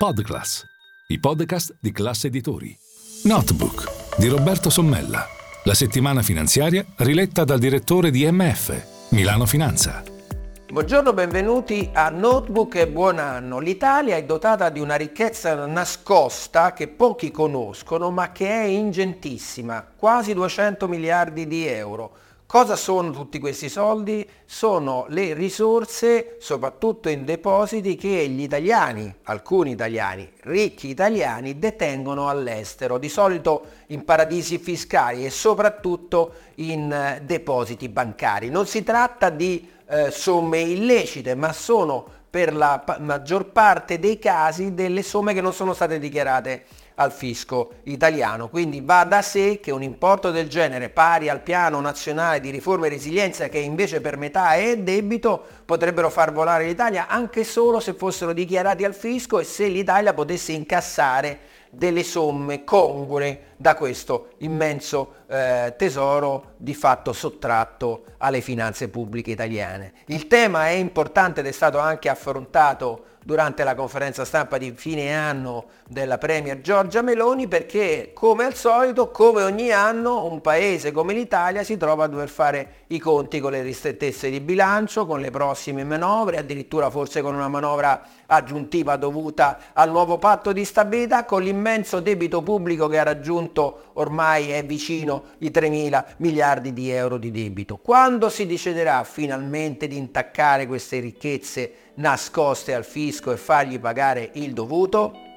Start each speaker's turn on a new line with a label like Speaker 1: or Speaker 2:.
Speaker 1: Podclass, i podcast di classe editori. Notebook di Roberto Sommella. La settimana finanziaria riletta dal direttore di MF, Milano Finanza.
Speaker 2: Buongiorno, benvenuti a Notebook e buon anno. L'Italia è dotata di una ricchezza nascosta che pochi conoscono ma che è ingentissima, quasi 200 miliardi di euro. Cosa sono tutti questi soldi? Sono le risorse, soprattutto in depositi, che gli italiani, alcuni italiani, ricchi italiani, detengono all'estero, di solito in paradisi fiscali e soprattutto in eh, depositi bancari. Non si tratta di eh, somme illecite, ma sono per la maggior parte dei casi delle somme che non sono state dichiarate al fisco italiano. Quindi va da sé che un importo del genere pari al piano nazionale di riforma e resilienza che invece per metà è debito potrebbero far volare l'Italia anche solo se fossero dichiarati al fisco e se l'Italia potesse incassare delle somme congrue da questo immenso eh, tesoro di fatto sottratto alle finanze pubbliche italiane. Il tema è importante ed è stato anche affrontato durante la conferenza stampa di fine anno della Premier Giorgia Meloni perché come al solito, come ogni anno, un paese come l'Italia si trova a dover fare i conti con le ristrettezze di bilancio, con le prossime manovre, addirittura forse con una manovra aggiuntiva dovuta al nuovo patto di stabilità, con l'immenso debito pubblico che ha raggiunto ormai è vicino i 3 mila miliardi di euro di debito. Quando si deciderà finalmente di intaccare queste ricchezze nascoste al fisco e fargli pagare il dovuto?